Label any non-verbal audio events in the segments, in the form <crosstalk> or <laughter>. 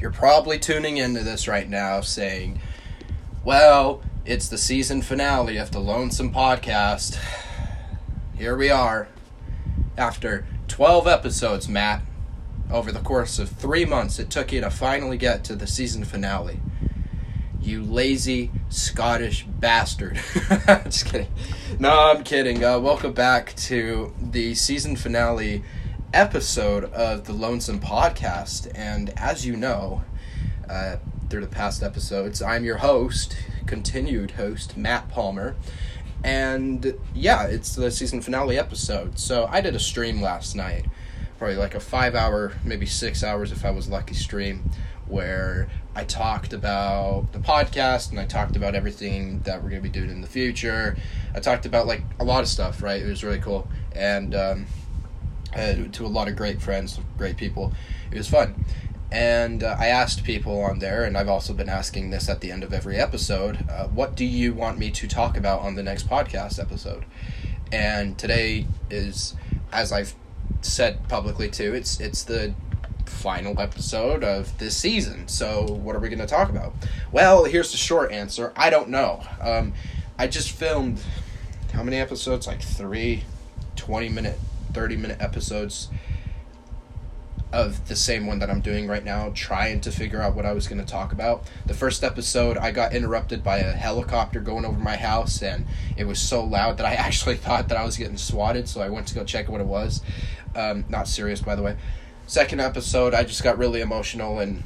You're probably tuning into this right now saying, well, it's the season finale of the Lonesome Podcast. Here we are. After 12 episodes, Matt, over the course of three months, it took you to finally get to the season finale. You lazy Scottish bastard. <laughs> Just kidding. No, I'm kidding. Uh, welcome back to the season finale episode of the Lonesome Podcast. And as you know, uh, through the past episodes, I'm your host, continued host, Matt Palmer. And yeah, it's the season finale episode. So I did a stream last night, probably like a five hour, maybe six hours if I was lucky stream, where I talked about the podcast and I talked about everything that we're going to be doing in the future. I talked about like a lot of stuff, right? It was really cool. And, um, uh, to a lot of great friends, great people. It was fun. And uh, I asked people on there, and I've also been asking this at the end of every episode uh, what do you want me to talk about on the next podcast episode? And today is, as I've said publicly too, it's, it's the final episode of this season. So, what are we going to talk about? Well, here's the short answer I don't know. Um, I just filmed how many episodes? Like three 20 minute 30 minute episodes of the same one that I'm doing right now, trying to figure out what I was going to talk about. The first episode, I got interrupted by a helicopter going over my house, and it was so loud that I <laughs> actually thought that I was getting swatted, so I went to go check what it was. Um, not serious, by the way. Second episode, I just got really emotional and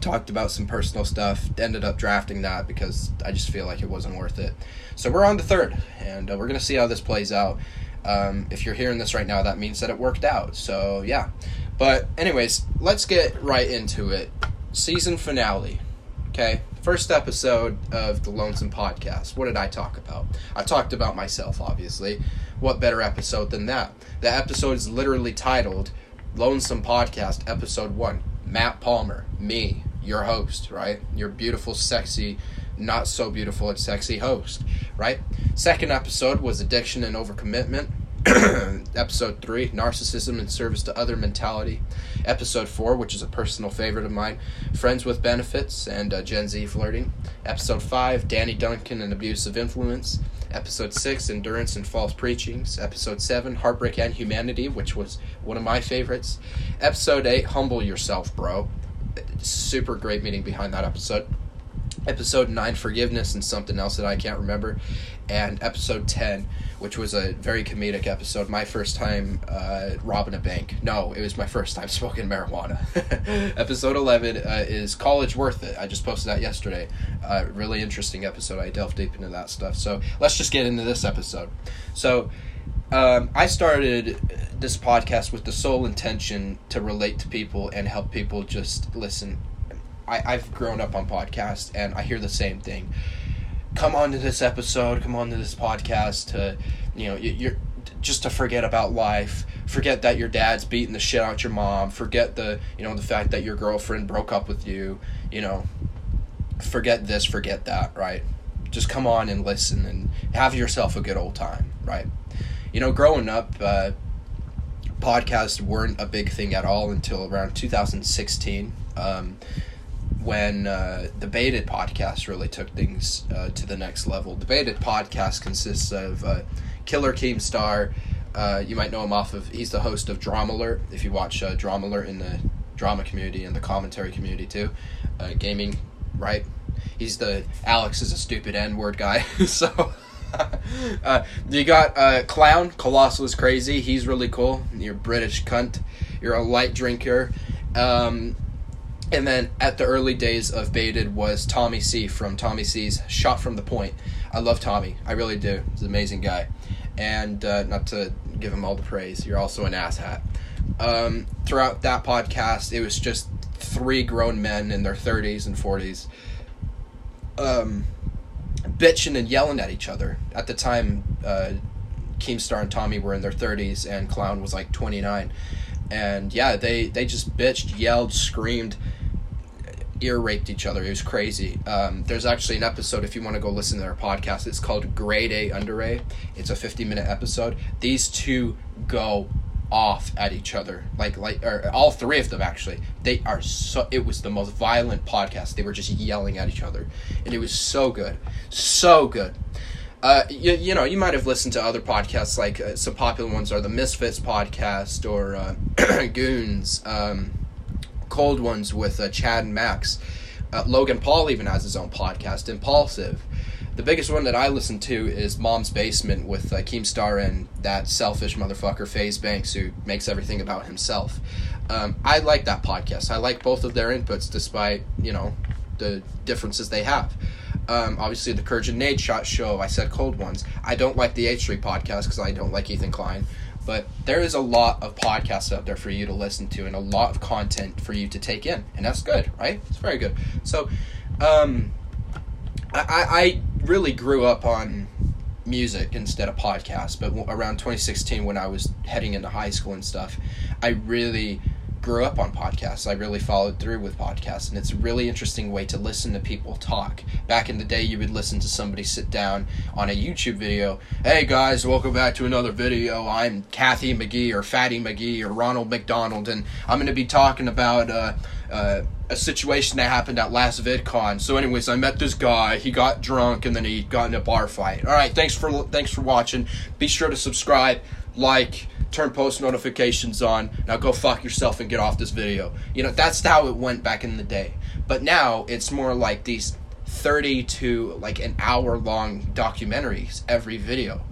talked about some personal stuff. Ended up drafting that because I just feel like it wasn't worth it. So we're on the third, and uh, we're going to see how this plays out. Um, if you're hearing this right now, that means that it worked out. So, yeah. But, anyways, let's get right into it. Season finale. Okay? First episode of the Lonesome Podcast. What did I talk about? I talked about myself, obviously. What better episode than that? The episode is literally titled Lonesome Podcast, Episode 1. Matt Palmer, me, your host, right? Your beautiful, sexy, not so beautiful and sexy host, right? Second episode was addiction and overcommitment. <clears throat> episode 3 narcissism and service to other mentality. Episode 4 which is a personal favorite of mine friends with benefits and uh, gen z flirting. Episode 5 danny duncan and abusive influence. Episode 6 endurance and false preachings. Episode 7 heartbreak and humanity which was one of my favorites. Episode 8 humble yourself bro. Super great meaning behind that episode episode 9 forgiveness and something else that i can't remember and episode 10 which was a very comedic episode. My first time uh, robbing a bank. No it was my first time <laughs> smoking marijuana. <laughs> Episode 11 uh, is college worth it. I just posted that yesterday. Uh, really interesting episode. I delved deep into that stuff. So let's just get into this episode. So um, I started this podcast with the sole intention to relate to people and help people just listen I, I've grown up on podcasts and I hear the same thing. Come on to this episode, come on to this podcast to, you know, you're just to forget about life, forget that your dad's beating the shit out your mom, forget the, you know, the fact that your girlfriend broke up with you, you know, forget this, forget that, right? Just come on and listen and have yourself a good old time, right? You know, growing up, uh, podcasts weren't a big thing at all until around 2016. Um, when uh, the Baited podcast really took things uh, to the next level. The Baited podcast consists of uh, Killer Keemstar. Uh, you might know him off of, he's the host of Drama Alert. If you watch uh, Drama Alert in the drama community and the commentary community too, uh, gaming, right? He's the Alex is a stupid N word guy. <laughs> so. <laughs> uh, you got clown colossal is crazy he's really cool you're british cunt you're a light drinker um, and then at the early days of Baited was Tommy C from Tommy C's Shot from the Point. I love Tommy. I really do. He's an amazing guy. And uh, not to give him all the praise, you're also an asshat. Um, throughout that podcast, it was just three grown men in their 30s and 40s um, bitching and yelling at each other. At the time, uh, Keemstar and Tommy were in their 30s, and Clown was like 29. And yeah, they, they just bitched, yelled, screamed ear raped each other. It was crazy. Um, there's actually an episode if you want to go listen to their podcast. It's called Grade A Under A. It's a 50 minute episode. These two go off at each other like like or all three of them actually they are so it was the most violent podcast they were just yelling at each other and it was so good so good uh, you, you know you might have listened to other podcasts like uh, some popular ones are the misfits podcast or uh, <clears throat> goons um, cold ones with uh, chad and max uh, logan paul even has his own podcast impulsive the biggest one that I listen to is Mom's Basement with uh, Keemstar and that selfish motherfucker FaZe Banks who makes everything about himself. Um, I like that podcast. I like both of their inputs despite, you know, the differences they have. Um, obviously, the Courage and Nadeshot show, I said cold ones. I don't like the H3 podcast because I don't like Ethan Klein. But there is a lot of podcasts out there for you to listen to and a lot of content for you to take in. And that's good, right? It's very good. So, um, I, I really grew up on music instead of podcasts, but around 2016 when I was heading into high school and stuff, I really grew up on podcasts. I really followed through with podcasts, and it's a really interesting way to listen to people talk. Back in the day, you would listen to somebody sit down on a YouTube video. Hey guys, welcome back to another video. I'm Kathy McGee or Fatty McGee or Ronald McDonald, and I'm going to be talking about uh, uh, a situation that happened at last VidCon. So, anyways, I met this guy. He got drunk, and then he got in a bar fight. All right, thanks for thanks for watching. Be sure to subscribe, like turn post notifications on. Now go fuck yourself and get off this video. You know, that's how it went back in the day. But now it's more like these 30 to like an hour long documentaries every video.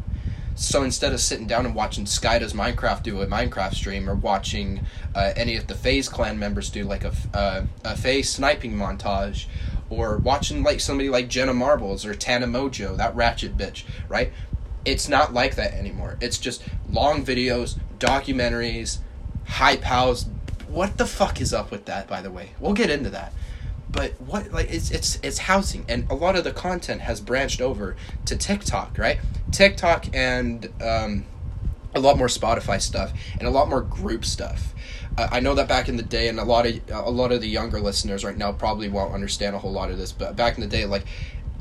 So instead of sitting down and watching Sky does Minecraft do a Minecraft stream or watching uh, any of the FaZe clan members do like a, uh, a FaZe sniping montage or watching like somebody like Jenna Marbles or Tana Mongeau, that ratchet bitch, right? It's not like that anymore. It's just long videos, documentaries, hype house. What the fuck is up with that? By the way, we'll get into that. But what like it's it's it's housing, and a lot of the content has branched over to TikTok, right? TikTok and um, a lot more Spotify stuff and a lot more group stuff. Uh, I know that back in the day, and a lot of a lot of the younger listeners right now probably won't understand a whole lot of this, but back in the day, like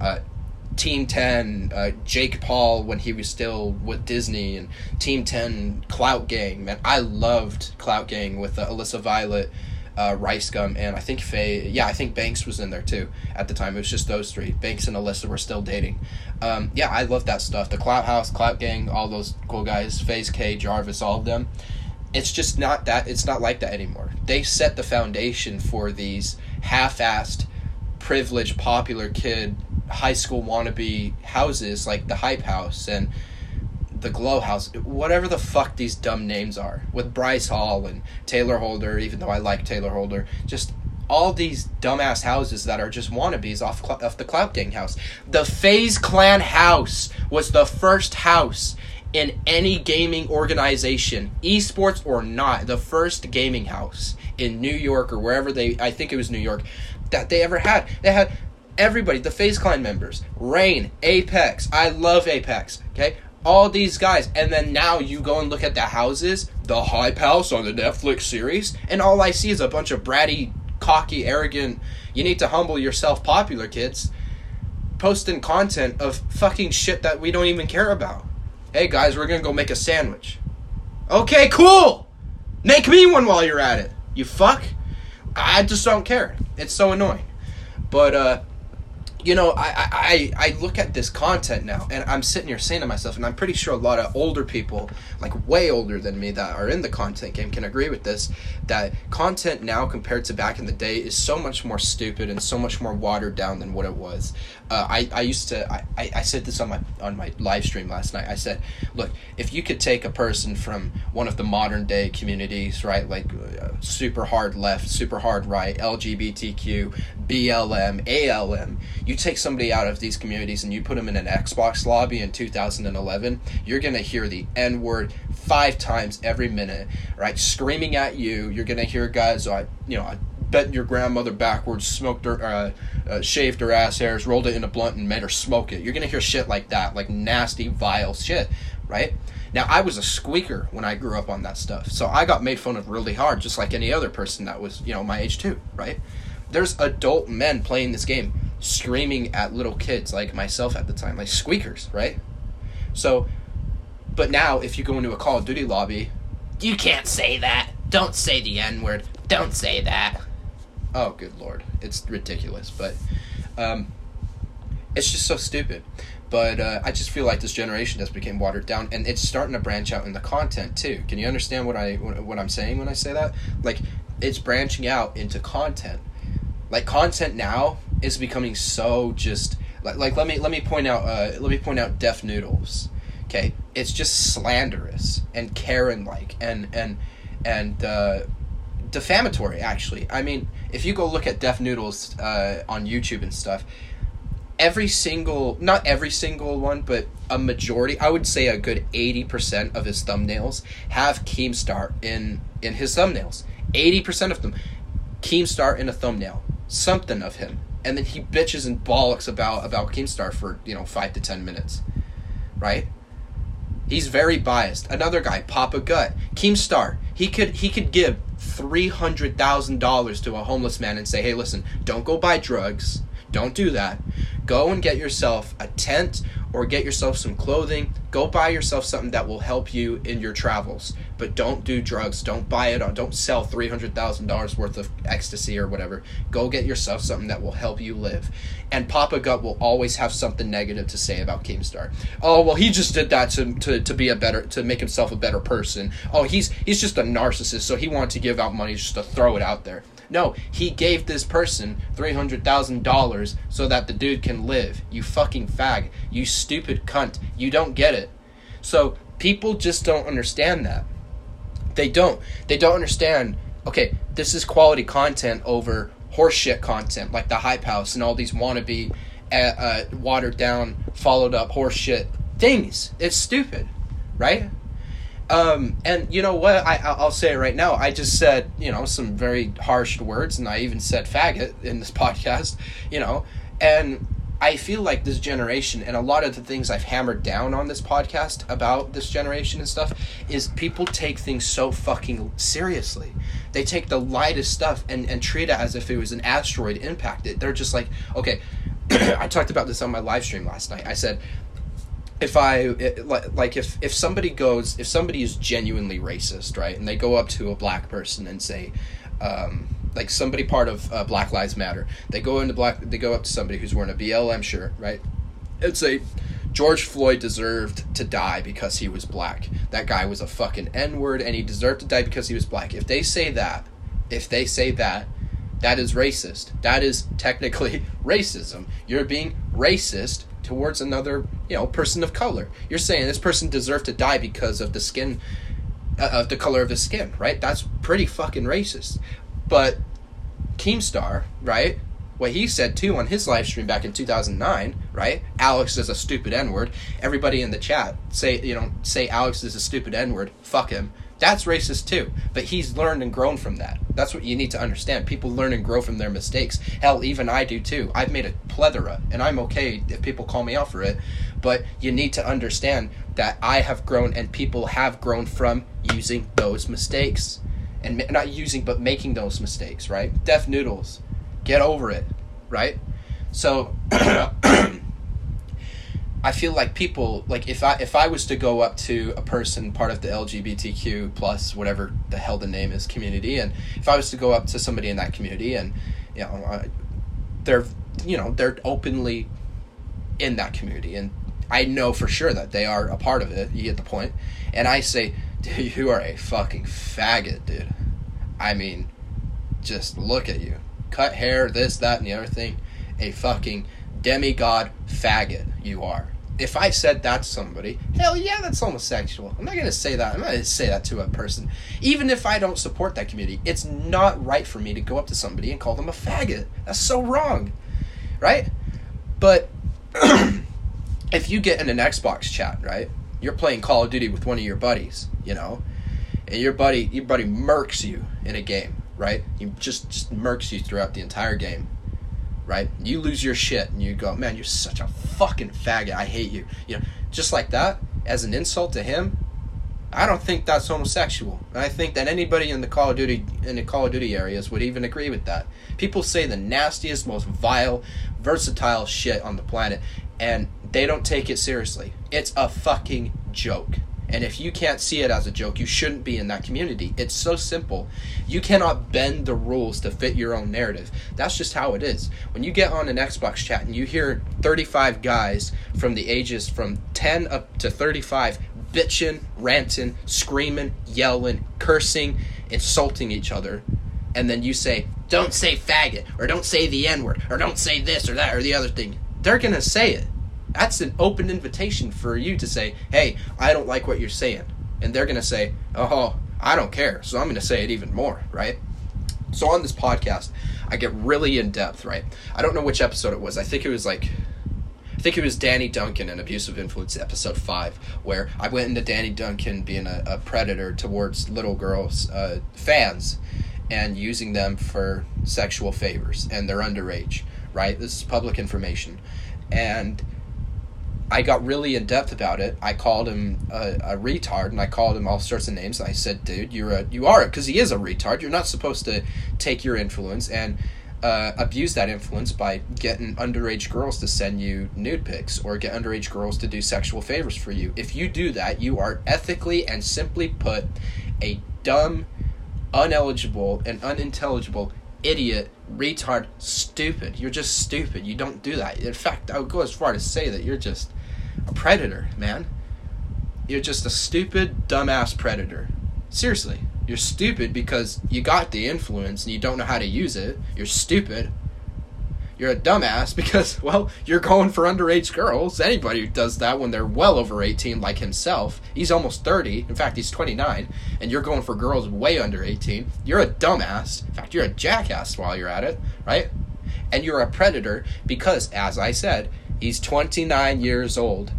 uh, Team 10, uh, Jake Paul when he was still with Disney, and Team 10 Clout Gang. Man, I loved Clout Gang with uh, Alyssa Violet, uh, Rice Gum, and I think Faye. Yeah, I think Banks was in there too at the time. It was just those three. Banks and Alyssa were still dating. Um, yeah, I love that stuff. The Clout House, Clout Gang, all those cool guys, FaZe Kay, Jarvis, all of them. It's just not that. It's not like that anymore. They set the foundation for these half-assed, privileged, popular kid high school wannabe houses like the Hype House and the Glow House, whatever the fuck these dumb names are, with Bryce Hall and Taylor Holder, even though I like Taylor Holder, just all these dumbass houses that are just wannabes off off the Clout Gang house. The FaZe Clan house was the first house in any gaming organization, esports or not, the first gaming house in New York or wherever they, I think it was New York, that they ever had. They had everybody, the FaZe Clan members, Rain, Apex. I love Apex. Okay, all these guys, and then now you go and look at the houses, the Hype House on the Netflix series, and all I see is a bunch of bratty, cocky, arrogant. You need to humble yourself, popular kids, posting content of fucking shit that we don't even care about. Hey guys, we're gonna go make a sandwich. Okay, cool. Make me one while you're at it. You fuck. I just don't care. It's so annoying. But uh you know, I, I, I look at this content now and I'm sitting here saying to myself, and I'm pretty sure a lot of older people, like way older than me, that are in the content game can agree with this, that content now compared to back in the day is so much more stupid and so much more watered down than what it was. Uh, I, I used to, I, I said this on my, on my live stream last night. I said, look, if you could take a person from one of the modern day communities, right, like uh, super hard left, super hard right, LGBTQ, BLM, ALM, you take somebody out of these communities and you put them in an Xbox lobby in 2011, you're going to hear the N word five times every minute, right? Screaming at you. You're going to hear guys, I, you know, I bent your grandmother backwards, smoked her, uh, uh, shaved her ass hairs, rolled it in a blunt, and made her smoke it. You're going to hear shit like that, like nasty, vile shit, right? Now, I was a squeaker when I grew up on that stuff, so I got made fun of really hard, just like any other person that was, you know, my age too, right? There's adult men playing this game screaming at little kids like myself at the time, like squeakers, right? So, but now if you go into a Call of Duty lobby, You can't say that. Don't say the N word. Don't say that. Oh, good lord. It's ridiculous. But um, it's just so stupid. But uh, I just feel like this generation has become watered down, and it's starting to branch out in the content too. Can you understand what I what I'm saying when I say that? Like, it's branching out into content. Like content now is becoming so just like, like let me let me point out uh, let me point out Def Noodles. Okay, it's just slanderous and Karen like and and and uh, defamatory. Actually, I mean, if you go look at Def Noodles uh, on YouTube and stuff, every single not every single one, but a majority, I would say a good eighty percent of his thumbnails have Keemstar in in his thumbnails. Eighty percent of them, Keemstar in a thumbnail, something of him, and then he bitches and bollocks about about Keemstar for you know five to ten minutes, right? He's very biased. Another guy, Papa Gut, Keemstar. He could he could give three hundred thousand dollars to a homeless man and say, "Hey, listen, don't go buy drugs. Don't do that. Go and get yourself a tent or get yourself some clothing. Go buy yourself something that will help you in your travels. But don't do drugs. Don't buy it. Don't sell three hundred thousand dollars worth of ecstasy or whatever. Go get yourself something that will help you live. And Papa Gut will always have something negative to say about Keemstar. Oh well, he just did that to, to, to be a better to make himself a better person. Oh, he's he's just a narcissist, so he wanted to give out money just to throw it out there. No, he gave this person $300,000 so that the dude can live. You fucking fag. You stupid cunt. You don't get it. So people just don't understand that. They don't. They don't understand, okay, this is quality content over horseshit content like the Hype House and all these wannabe, uh, uh, watered down, followed up horseshit things. It's stupid, right? Um, and you know what? I I'll say it right now. I just said you know some very harsh words, and I even said faggot in this <laughs> podcast. You know, and I feel like this generation and a lot of the things I've hammered down on this podcast about this generation and stuff is people take things so fucking seriously. They take the lightest stuff and, and treat it as if it was an asteroid impacted. They're just like, okay, <clears throat> I talked about this on my live stream last night. I said if I like if if somebody goes if somebody is genuinely racist, right, and they go up to a black person and say, um, like somebody part of uh, Black Lives Matter, they go into black, they go up to somebody who's wearing a BLM shirt, right, and say. George Floyd deserved to die because he was black. That guy was a fucking N word and he deserved to die because he was black. If they say that, if they say that, that is racist. That is technically <laughs> racism. You're being racist towards another, you know, person of color. You're saying this person deserved to die because of the skin, uh, of the color of his skin, right? That's pretty fucking racist. But Keemstar, right? What he said too on his live stream back in 2009, right? Alex is a stupid N word. Everybody in the chat say, you know, say Alex is a stupid N word. Fuck him. That's racist too. But he's learned and grown from that. That's what you need to understand. People learn and grow from their mistakes. Hell, even I do too. I've made a plethora, and I'm okay if people call me out for it. But you need to understand that I have grown and people have grown from using those mistakes. And not using, but making those mistakes, right? Def Noodles. Get over it, right? So. <clears throat> I feel like people like if I if I was to go up to a person part of the LGBTQ plus whatever the hell the name is community, and if I was to go up to somebody in that community and you know uh, they're you know they're openly in that community and I know for sure that they are a part of it. You get the point, and I say, dude, you are a fucking faggot, dude. I mean, just look at you, cut hair, this, that, and the other thing, a fucking demigod faggot you are if I said that to somebody, hell yeah, that's homosexual. I'm not gonna say that. I'm not gonna say that to a person. Even if I don't support that community, it's not right for me to go up to somebody and call them a faggot. That's so wrong, right? But <clears throat> if you get in an Xbox chat, right, you're playing Call of Duty with one of your buddies, you know, and your buddy, your buddy murks you in a game, right? He just just murks you throughout the entire game right? You lose your shit and you go, man, you're such a fucking faggot. I hate you. You know, just like that, as an insult to him, I don't think that's homosexual. I think that anybody in the Call of Duty in the Call of Duty areas would even agree with that. People say the nastiest, most vile, versatile shit on the planet, and they don't take it seriously. It's a fucking joke. And if you can't see it as a joke, you shouldn't be in that community. It's so simple. You cannot bend the rules to fit your own narrative. That's just how it is. When you get on an Xbox chat and you hear 35 guys from the ages from 10 up to 35 bitching, ranting, screaming, yelling, cursing, insulting each other, and then you say, don't say faggot, or don't say the N word, or don't say this or that or the other thing, they're going to say it that's an open invitation for you to say, hey, I don't like what you're saying. And they're going to say, oh, I don't care. So I'm going to say it even more, right? So on this podcast, I get really in depth, right? I don't know which episode it was. I think it was like, I think it was Danny Duncan and Abusive Influence episode five, where I went into Danny Duncan being a, a predator towards little girls, uh, fans, and using them for sexual favors, and they're underage, right? This is public information. And I got really in depth about it. I called him a, a, retard, and I called him all sorts of names. And I said, "Dude, you're a you are because he is a retard. You're not supposed to take your influence and uh, abuse that influence by getting underage girls to send you nude pics or get underage girls to do sexual favors for you. If you do that, you are ethically and simply put a dumb, uneligible, and unintelligible idiot, retard, stupid. You're just stupid. You don't do that. In fact, I would go as far to say that you're just a predator, man. You're just a stupid, dumbass predator. Seriously. You're stupid because you got the influence and you don't know how to use it. You're stupid. You're a dumbass <laughs> because, well, you're going for underage girls. Anybody who does that when they're well over 18, like himself, he's almost 30. In fact, he's 29, and you're going for girls way under 18. You're a dumbass. In fact, you're a jackass while you're at it, right? And you're a predator because, as I said, He's 29 years old,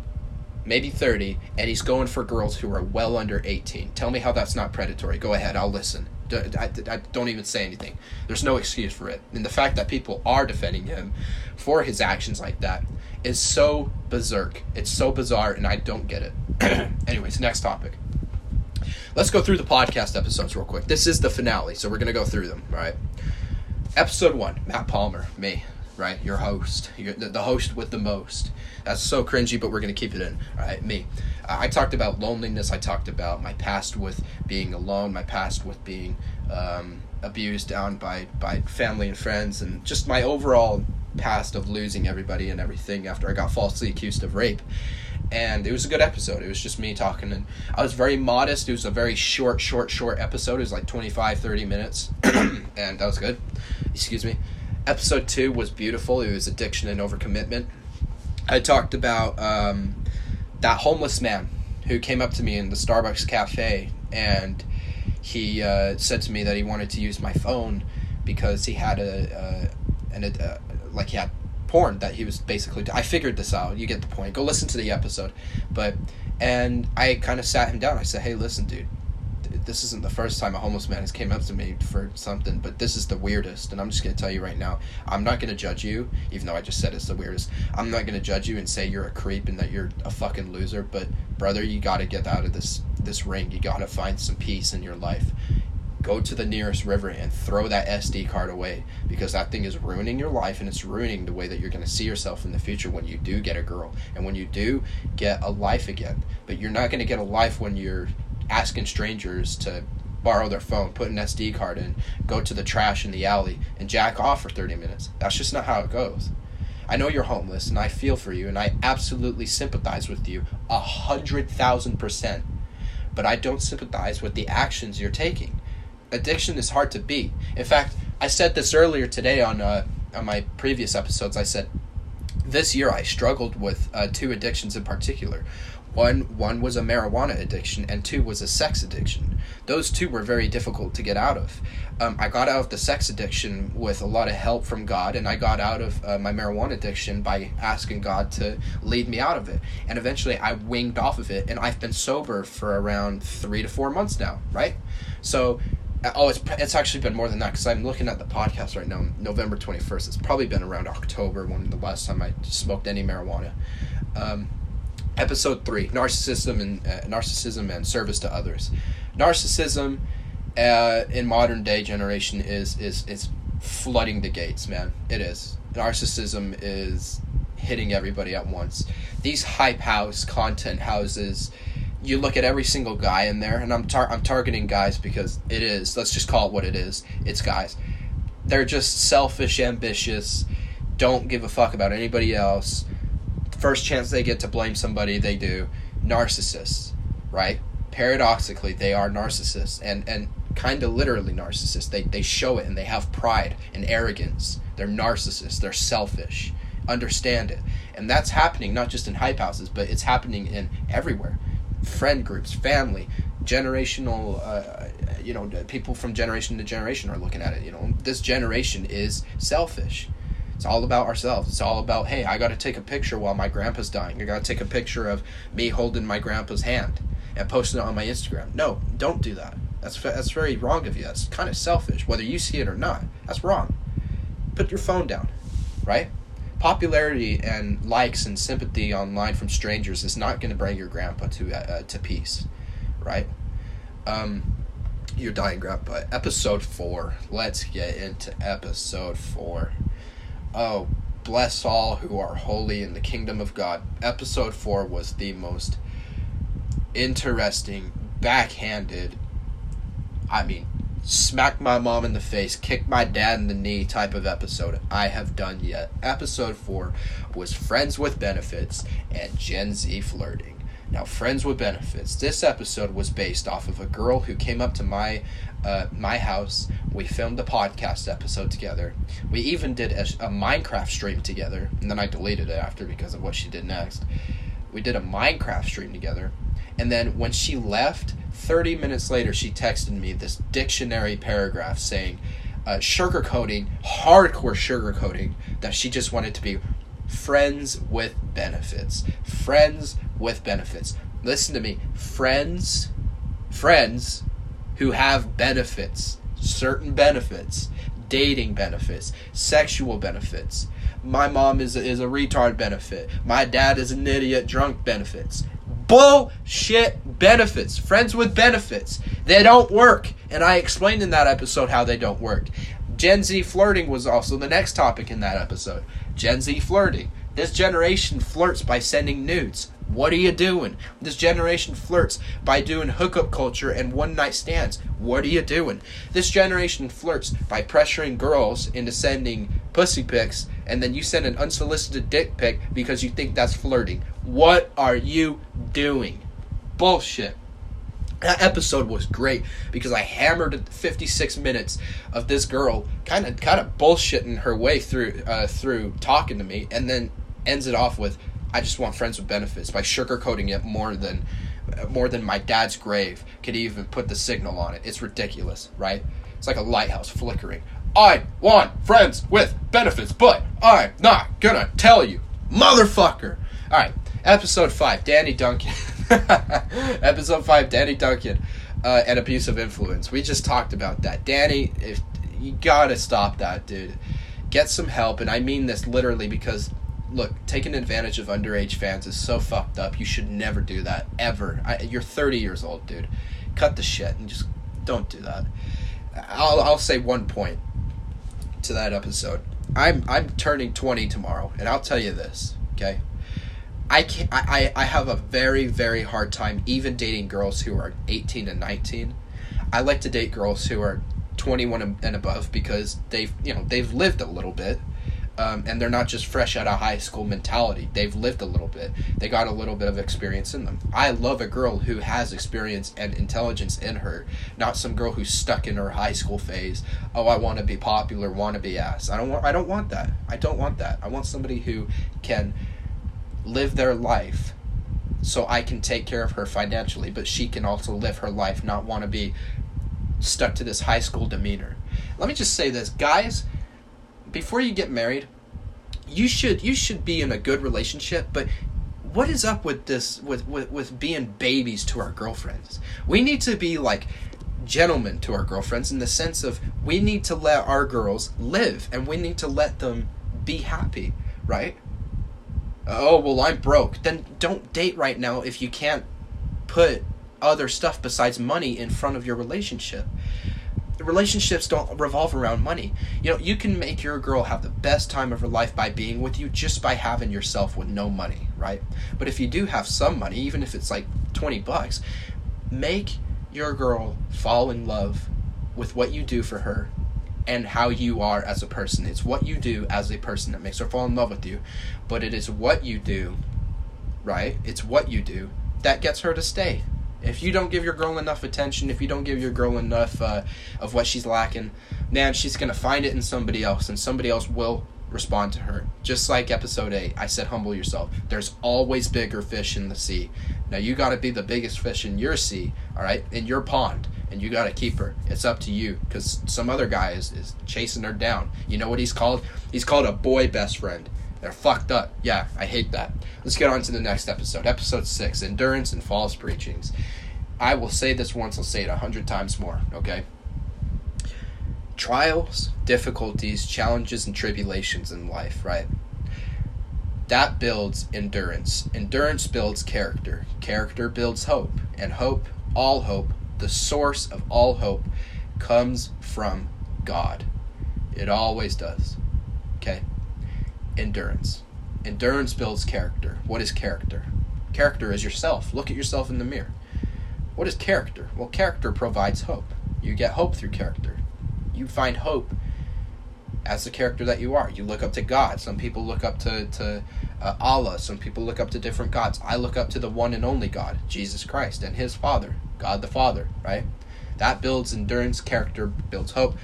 maybe 30, and he's going for girls who are well under 18. Tell me how that's not predatory. Go ahead, I'll listen. I, don't even say anything. There's no excuse for it. And the fact that people are defending him for his actions like that is so berserk. It's so bizarre, and I don't get it. <clears throat> Anyways, next topic. Let's go through the podcast episodes real quick. This is the finale, so we're going to go through them, all right? Episode one Matt Palmer, me right? Your host, You're the, host with the most. That's so cringy, but we're gonna keep it in. Right, me. I talked about loneliness. I talked about my past with being alone. My past with being um, abused down by by family and friends, and just my overall past of losing everybody and everything after I got falsely accused of rape. And it was a good episode. It was just me talking, and I was very modest. It was a very short, short, short episode. It was like 25, 30 minutes, <clears throat> and that was good. Excuse me episode two was beautiful. It was addiction and overcommitment. I talked about um, that homeless man who came up to me in the Starbucks cafe and he uh, said to me that he wanted to use my phone because he had a, a an a, like he had porn that he was basically. I figured this out. You get the point. Go listen to the episode, but and I kind of sat him down. I said, "Hey, listen, dude this isn't the first time a homeless man has came up to me for something, but this is the weirdest. And I'm just gonna tell you right now, I'm not gonna judge you, even though I just said it's the weirdest. I'm not gonna judge you and say you're a creep and that you're a fucking loser. But brother, you gotta get out of this this ring. You gotta find some peace in your life. Go to the nearest river and throw that SD card away because that thing is ruining your life and it's ruining the way that you're going to see yourself in the future when you do get a girl and when you do get a life again. But you're not going to get a life when you're asking strangers to borrow their phone, put an SD card in, go to the trash in the alley, and jack off for 30 minutes. That's just not how it goes. I know you're homeless, and I feel for you, and I absolutely sympathize with you a hundred thousand percent. But I don't sympathize with the actions you're taking. Addiction is hard to beat. In fact, I said this earlier today on uh, on my previous episodes. I said this year I struggled with uh, two addictions in particular. One one was a marijuana addiction, and two was a sex addiction. Those two were very difficult to get out of. Um, I got out of the sex addiction with a lot of help from God, and I got out of uh, my marijuana addiction by asking God to lead me out of it. And eventually, I winged off of it, and I've been sober for around three to four months now. Right, so uh, Oh, it's it's actually been more than that because I'm looking at the podcast right now, November 21st. It's probably been around October when the last time I smoked any marijuana. Um, episode three: narcissism and uh, narcissism and service to others. Narcissism uh, in modern day generation is is is flooding the gates, man. It is. Narcissism is hitting everybody at once. These hype house content houses you look at every single guy in there, and I'm tar- I'm targeting guys because it is. Let's just call it what it is. It's guys. They're just selfish, ambitious, don't give a fuck about anybody else. First chance they get to blame somebody, they do. Narcissists, right? Paradoxically, they are narcissists, and and kind of literally narcissists. They they show it, and they have pride and arrogance. They're narcissists. They're selfish. Understand it, and that's happening not just in hype houses, but it's happening in everywhere friend groups, family, generational, uh, you know, people from generation to generation are looking at it. You know, this generation is selfish. It's all about ourselves. It's all about, hey, I got to take a picture while my grandpa's dying. I got to take a picture of me holding my grandpa's hand and posting it on my Instagram. No, don't do that. That's that's very wrong of you. That's kind of selfish, whether you see it or not. That's wrong. Put your phone down, right? popularity and likes and sympathy online from strangers is not going to bring your grandpa to uh, to peace, right? Um, your dying grandpa. Episode four. Let's get into episode four. Oh, bless all who are holy in the kingdom of God. Episode four was the most interesting, backhanded. I mean, smack my mom in the face, kick my dad in the knee type of episode I have done yet. Episode 4 was Friends with Benefits and Gen Z Flirting. Now, Friends with Benefits. This episode was based off of a girl who came up to my uh, my house. We filmed a podcast episode together. We even did a, a Minecraft stream together, and then I deleted it after because of what she did next. We did a Minecraft stream together, and then when she left, 30 minutes later, she texted me this dictionary paragraph saying, uh, sugarcoating, hardcore sugarcoating, that she just wanted to be friends with benefits. Friends with benefits. Listen to me. Friends, friends who have benefits, certain benefits, dating benefits, sexual benefits. My mom is a, is a retard benefit. My dad is an idiot drunk benefits bullshit benefits. Friends with benefits. They don't work. And I explained in that episode how they don't work. Gen Z flirting was also the next topic in that episode. Gen Z flirting. This generation flirts by sending nudes. What are you doing? This generation flirts by doing hookup culture and one night stands. What are you doing? This generation flirts by pressuring girls into sending pussy pics and then you send an unsolicited dick pic because you think that's flirting. What are you doing? Bullshit. That episode was great because I hammered 56 minutes of this girl kind of kind of bullshitting her way through uh, through talking to me and then ends it off with I just want friends with benefits by sugarcoating it more than more than my dad's grave could even put the signal on it. It's ridiculous, right? It's like a lighthouse flickering. I want friends with benefits, but I'm not gonna tell you, motherfucker. All right, episode five, Danny Duncan. <laughs> <laughs> episode five, Danny Duncan, uh, and abusive influence. We just talked about that. Danny, if you gotta stop that, dude. Get some help, and I mean this literally because look, taking advantage of underage fans is so fucked up. You should never do that ever. I, you're 30 years old, dude. Cut the shit and just don't do that. I'll I'll say one point to that episode. I'm I'm turning 20 tomorrow, and I'll tell you this, okay? I can I, I have a very very hard time even dating girls who are 18 and 19. I like to date girls who are 21 and above because they've you know they've lived a little bit um, and they're not just fresh out of high school mentality. They've lived a little bit. They got a little bit of experience in them. I love a girl who has experience and intelligence in her, not some girl who's stuck in her high school phase. Oh, I want to be popular, want to be ass. I don't want. I don't want that. I don't want that. I want somebody who can live their life, so I can take care of her financially, but she can also live her life, not want to be stuck to this high school demeanor. Let me just say this, guys before you get married, you should you should be in a good relationship, but what is up with this with, with with being babies to our girlfriends? We need to be like gentlemen to our girlfriends in the sense of we need to let our girls live and we need to let them be happy, right? Oh, well, I'm broke. Then don't date right now if you can't put other stuff besides money in front of your relationship relationships don't revolve around money. You know, you can make your girl have the best time of her life by being with you just by having yourself with no money, right? But if you do have some money, even if it's like 20 bucks. Make your girl fall in love with what you do for her and how you are as a person. It's what you do as a person that makes her fall in love with you, but it is what you do, right? It's what you do that gets her to stay. If you don't give your girl enough attention, if you don't give your girl enough uh, of what she's lacking, man, she's gonna find it in somebody else, and somebody else will respond to her. Just like episode 8, I said, humble yourself. There's always bigger fish in the sea. Now, you got to be the biggest fish in your sea, all right, in your pond, and you got to keep her. It's up to you because some other guy is, is chasing her down. You know what he's called? He's called a boy best friend. They're fucked up. Yeah, I hate that. Let's get on to the next episode. Episode 6 Endurance and False Preachings. I will say this once, I'll say it a hundred times more, okay? trials, difficulties, challenges, and tribulations in life, right? That builds endurance. Endurance builds character. Character builds hope. And hope, all hope, the source of all hope, comes from God. It always does. Okay? Endurance. Endurance builds character. What is character? Character is yourself. Look at yourself in the mirror. What is character? Well, character provides hope. You get hope through character you find hope as the character that you are. You look up to God. Some people look up to to uh, Allah. Some people look up to different gods. I look up to the one and only God, Jesus Christ, and His Father, God the Father. Right? That builds endurance. Character builds hope.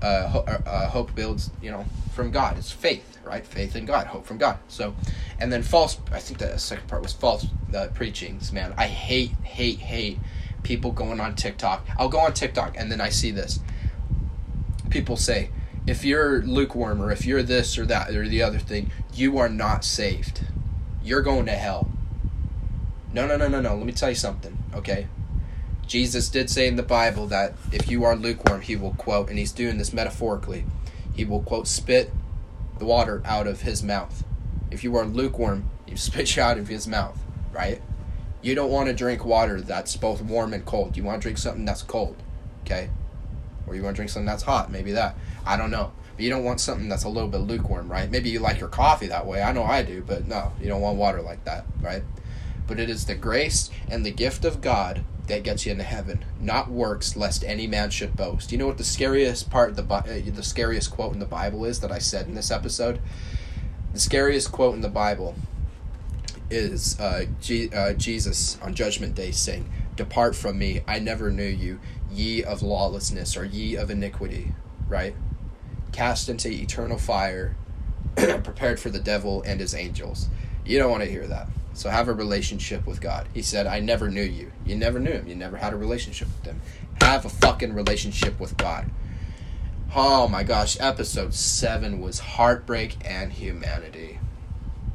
Uh, ho- uh, uh hope builds, you know, from God. It's faith, right? Faith in God, hope from God. So, and then false. I think the second part was false preachings. Man, I hate, hate, hate people going on TikTok. I'll go on TikTok and then I see this people say if you're lukewarm or if you're this or that or the other thing, you are not saved. You're going to hell. No, no, no, no, no. Let me tell you something, okay? Jesus did say in the Bible that if you are lukewarm, he will quote, and he's doing this metaphorically, he will quote, spit the water out of his mouth. If you are lukewarm, you <laughs> spit you out of his mouth, right? You don't want to drink water that's both warm and cold. You want to drink something that's cold, okay? or you want to drink something that's hot, maybe that. I don't know. But you don't want something that's a little bit lukewarm, right? Maybe you like your coffee that way. I know I do, but no, you don't want water like that, right? But it is the grace and the gift of God that gets you into heaven, not works, lest any man should boast. You know what the scariest part, the uh, the scariest quote in the Bible is that I said in this episode? The scariest quote in the Bible is uh, G- uh, Jesus on Judgment Day saying, Depart from me, I never knew you, ye of lawlessness or ye of iniquity, right? Cast into eternal fire, <clears throat> prepared for the devil and his angels. You don't want to hear that. So have a relationship with God. He said, I never knew you. You never knew him. You never had a relationship with him. Have a fucking relationship with God. Oh my gosh, episode 7 was heartbreak and humanity.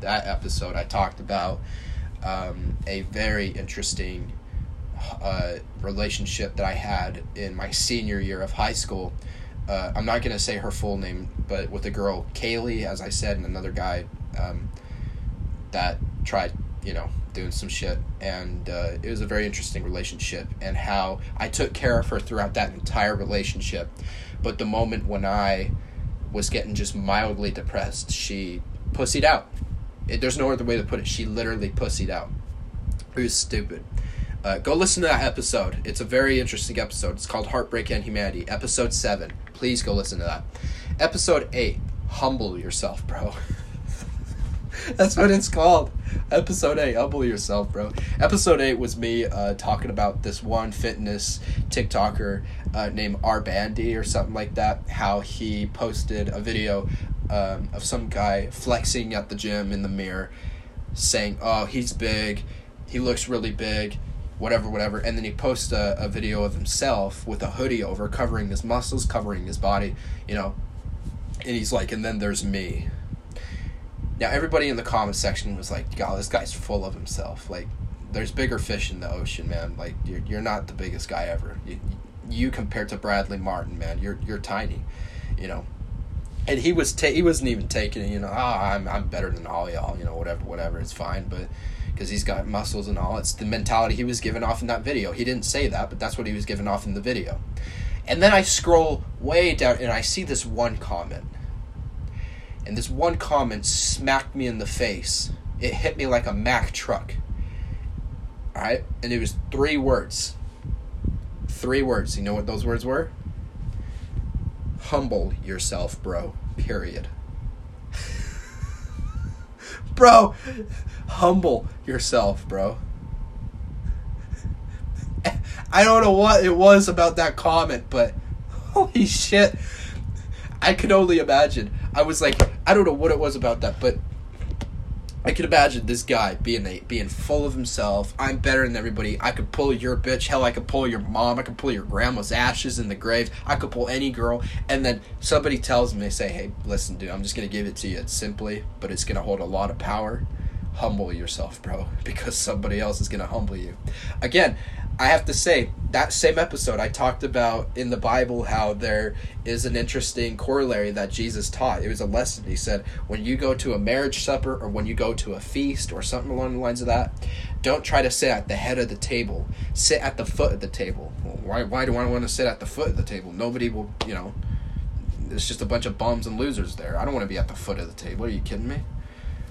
That episode I talked about um, a very interesting uh, relationship that I had in my senior year of high school. Uh, I'm not to say her full name, but with a girl, Kaylee, as I said, and another guy um, that tried, you know, doing some shit. And uh, it was a very interesting relationship, and how I took care of her throughout that entire relationship. But the moment when I was getting just mildly depressed, she pussied out. It, there's no other way to put it. She literally pussied out. Was stupid. Uh, go listen to that episode. It's a very interesting episode. It's called Heartbreak and Humanity, episode 7. Please go listen to that. Episode 8, Humble Yourself, bro. <laughs> That's what it's called. Episode 8, Humble Yourself, bro. Episode 8 was me uh, talking about this one fitness TikToker uh, named R Bandy or something like that. How he posted a video um, of some guy flexing at the gym in the mirror saying, Oh, he's big. He looks really big whatever, whatever. And then he posts a, a video of himself with a hoodie over, covering his muscles, covering his body, you know. And he's like, and then there's me. Now, everybody in the comment section was like, God, this guy's full of himself. Like, there's bigger fish in the ocean, man. Like, you're, you're not the biggest guy ever. You, you compared to Bradley Martin, man, you're, you're tiny, you know. And he was ta- he wasn't even taking it, you know. Oh, I'm I'm better than all y'all, you know. Whatever, whatever. It's fine, but because he's got muscles and all. It's the mentality he was giving off in that video. He didn't say that, but that's what he was giving off in the video. And then I scroll way down and I see this one comment. And this one comment smacked me in the face. It hit me like a Mack truck. All right, and it was three words. Three words. You know what those words were? Humble yourself, bro. Period. <laughs> bro, humble yourself, bro. I don't know what it was about that comment, but <laughs> holy shit. I could only imagine. I was like, I don't know what it was about that, but I could imagine this guy being a, being full of himself. I'm better than everybody. I could pull your bitch. Hell, I could pull your mom. I could pull your grandma's ashes in the grave. I could pull any girl. And then somebody tells me, they say, "Hey, listen, dude. I'm just gonna give it to you. It's simply, but it's gonna hold a lot of power. Humble yourself, bro, <laughs> because somebody else is gonna humble you." Again, I have to say that same episode I talked about in the Bible how there is an interesting corollary that Jesus taught. It was a lesson. He said, when you go to a marriage supper or when you go to a feast or something along the lines of that, don't try to sit at the head of the table. Sit at the foot of the table. Well, why why do I want to sit at the foot of the table? Nobody will, you know, it's just a bunch of bums and losers there. I don't want to be at the foot of the table. Are you kidding me?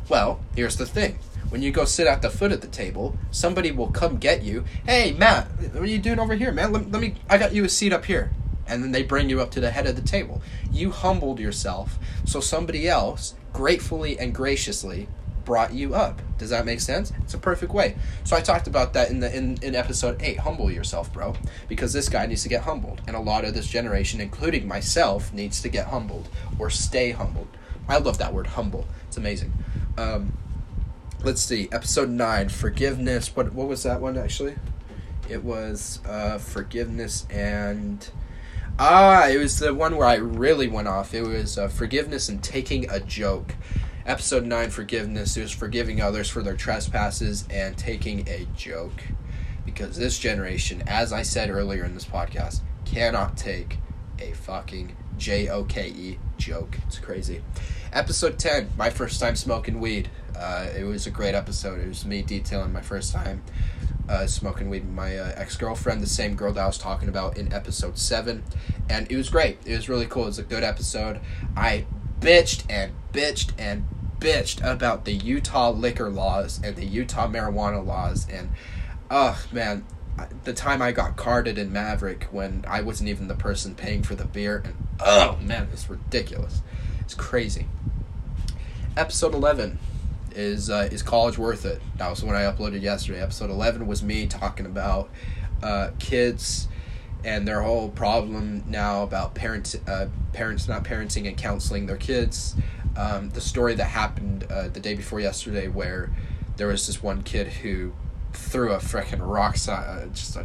Well, here's the thing when you go sit at the foot of the table, somebody will come get you. Hey, Matt, what are you doing over here, man? Let, let me. I got you a seat up here, and then they bring you up to the head of the table. You humbled yourself, so somebody else gratefully and graciously brought you up. Does that make sense? It's a perfect way. So I talked about that in the in, in episode eight. Humble yourself, bro, because this guy needs to get humbled, and a lot of this generation, including myself, needs to get humbled or stay humbled. I love that word, humble. It's amazing. Um, let's see, episode nine, forgiveness. What what was that one actually? It was uh, forgiveness and ah, it was the one where I really went off. It was uh, forgiveness and taking a joke. Episode nine, forgiveness. It was forgiving others for their trespasses and taking a joke, because this generation, as I said earlier in this podcast, cannot take a fucking J O K E joke. It's crazy. Episode 10, my first time smoking weed. Uh, it was a great episode. It was me detailing my first time uh, smoking weed with my uh, ex girlfriend, the same girl that I was talking about in episode 7. And it was great. It was really cool. It was a good episode. I bitched and bitched and bitched about the Utah liquor laws and the Utah marijuana laws. And, oh, man, the time I got carded in Maverik when I wasn't even the person paying for the beer. And, oh, man, it's ridiculous. It's crazy. Episode 11 is uh, is college worth it? That was the one I uploaded yesterday. Episode eleven was me talking about uh, kids and their whole problem now about parents uh, parents not parenting and counseling their kids. Um, the story that happened uh, the day before yesterday, where there was this one kid who threw a freaking rock uh, just a,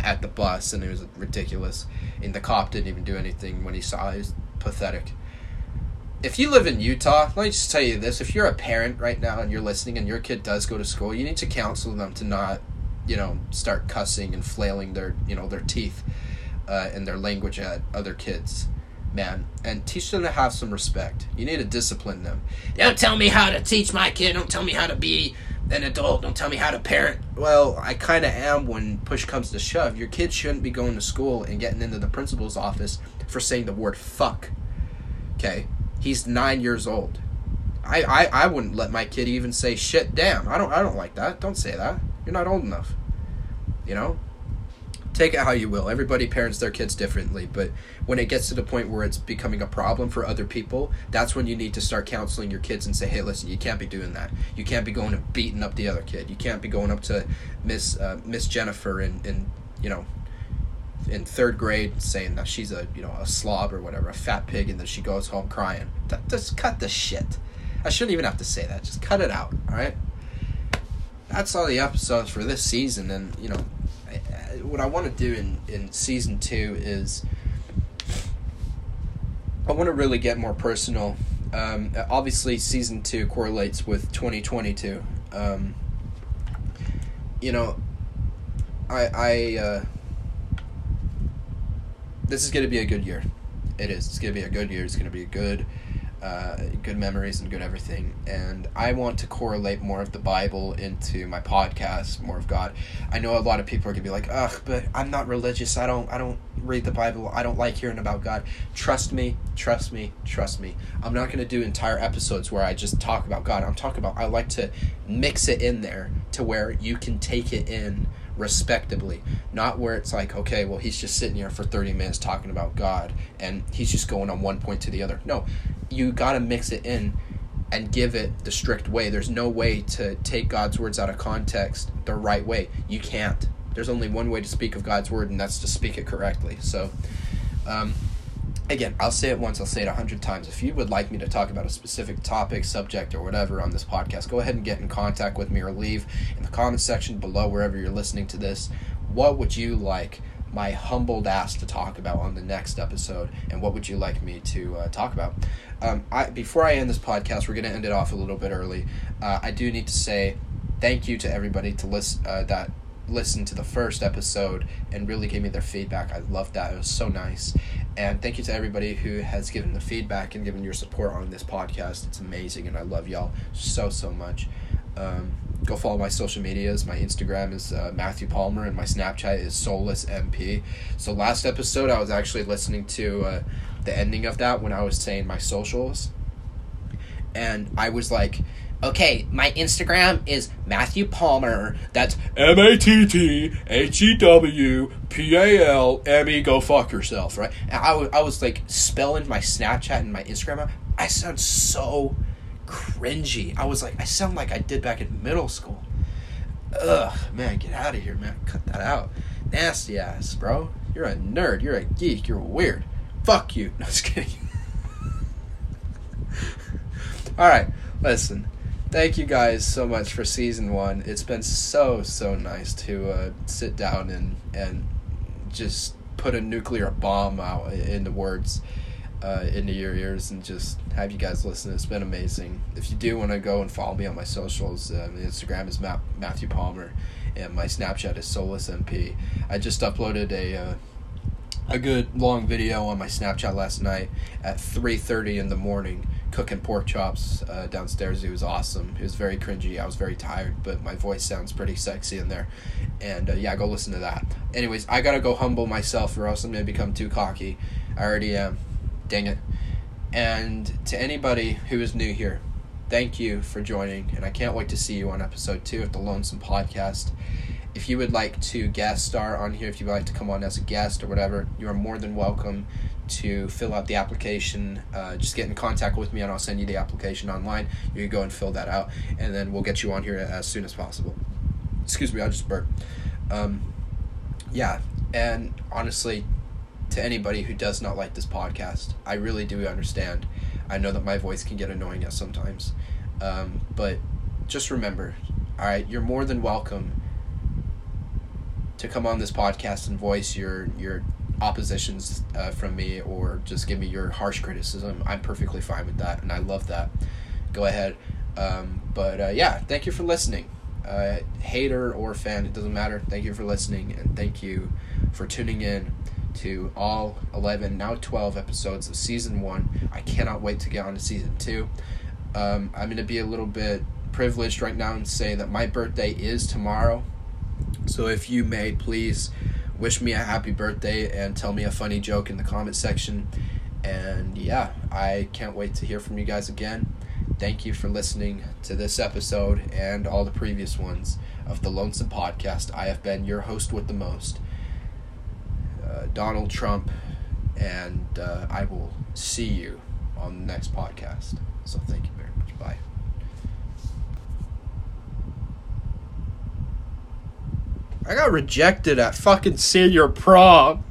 at the bus, and it was ridiculous. And the cop didn't even do anything when he saw it. It was pathetic if you live in Utah, let me just tell you this: if you're a parent right now and you're listening, and your kid does go to school, you need to counsel them to not, you know, start cussing and flailing their, you know, their teeth, uh, and their language at other kids, man, and teach them to have some respect. You need to discipline them. Don't tell me how to teach my kid. Don't tell me how to be an adult. Don't tell me how to parent. Well, I kind of am when push comes to shove. Your kid shouldn't be going to school and getting into the principal's office for saying the word fuck. Okay? He's nine years old. I, I, I wouldn't let my kid even say shit damn. I don't I don't like that. Don't say that. You're not old enough. You know? Take it how you will. Everybody parents their kids differently, but when it gets to the point where it's becoming a problem for other people, that's when you need to start counseling your kids and say, "Hey, listen, you can't be doing that. You can't be going and beating up the other kid. You can't be going up to Miss uh, Miss Jennifer and and you know in third grade saying that she's a you know a slob or whatever, a fat pig, and then she goes home crying. Just cut the shit. I shouldn't even have to say that. Just cut it out. All right. That's all the episodes for this season, and you know, I, I, what I want to do in in season two is I want to really get more personal. Um, obviously, season two correlates with twenty twenty two. Um, you know, I I. Uh, this is going to be a good year. It is. It's going to be a good year. It's going to be a good uh, good memories and good everything. And I want to correlate more of the Bible into my podcast, more of God. I know a lot of people are gonna be like, "Ugh," but I'm not religious. I don't. I don't read the Bible. I don't like hearing about God. Trust me. Trust me. Trust me. I'm not gonna do entire episodes where I just talk about God. I'm talking about. I like to mix it in there to where you can take it in respectably not where it's like okay well he's just sitting here for 30 minutes talking about god and he's just going on one point to the other no you got to mix it in and give it the strict way. There's no way to take God's words out of context the right way. You can't. There's only one way to speak of God's word, and that's to speak it correctly. So, um, again, I'll say it once, I'll say it a hundred times. If you would like me to talk about a specific topic, subject, or whatever on this podcast, go ahead and get in contact with me or leave in the comment section below wherever you're listening to this. What would you like? my humbled ass to talk about on the next episode, and what would you like me to uh, talk about? Um, I, before I end this podcast, we're going to end it off a little bit early. Uh, I do need to say thank you to everybody to list, uh, that listened to the first episode and really gave me their feedback. I loved that. It was so nice. And thank you to everybody who has given the feedback and given your support on this podcast. It's amazing, and I love y'all so, so much. Um, go follow my social medias. My Instagram is uh, Matthew Palmer, and my Snapchat is Soulless MP. So last episode, I was actually listening to uh, the ending of that when I was saying my socials, and I was like. Okay, my Instagram is Matthew Palmer. That's M A T T H E W P A L M E. Go fuck yourself, right? And I was, I was like spelling my Snapchat and my Instagram. I sound so cringy. I was like, I sound like I did back in middle school. Ugh, man, get out of here, man. Cut that out. Nasty ass, bro. You're a nerd. You're a geek. You're weird. Fuck you. <laughs> No, just kidding. <laughs> All right, listen. Thank you guys so much for season one. It's been so so nice to uh, sit down and and just put a nuclear bomb out in the words uh, into your ears and just have you guys listen. It's been amazing. If you do want to go and follow me on my socials, uh, Instagram is Ma- Matthew Palmer, and my Snapchat is Soulless MP. I just uploaded a uh, a good long video on my Snapchat last night at three thirty in the morning, cooking pork chops uh, downstairs. It was awesome. It was very cringy. I was very tired, but my voice sounds pretty sexy in there. And uh, yeah, go listen to that. Anyways, I gotta go humble myself, or else I'm gonna become too cocky. I already am. Dang it. And to anybody who is new here, thank you for joining, and I can't wait to see you on episode two of the Lonesome Podcast. If you would like to guest star on here, if you would like to come on as a guest or whatever, you are more than welcome to fill out the application. Uh, just get in contact with me, and I'll send you the application online. You can go and fill that out, and then we'll get you on here as soon as possible. Excuse me, I just burped. Um, yeah, and honestly, to anybody who does not like this podcast. I really do understand. I know that my voice can get annoying at sometimes. Um, but just remember, all right, you're more than welcome to come on this podcast and voice your your oppositions uh, from me or just give me your harsh criticism. I'm perfectly fine with that, and I love that. Go ahead. Um, but uh, yeah, thank you for listening. Uh, hater or fan, it doesn't matter. Thank you for listening, and thank you for tuning in to all 11, now 12 episodes of season one. I cannot wait to get on to season two. Um, I'm going to be a little bit privileged right now and say that my birthday is tomorrow. So if you may, please wish me a happy birthday and tell me a funny joke in the comment section. And yeah, I can't wait to hear from you guys again. Thank you for listening to this episode and all the previous ones of the Lonesome Podcast. I have been your host with the most. Uh, Donald Trump, and uh, I will see you on the next podcast. So thank you very much. Bye. I got rejected at fucking senior prom.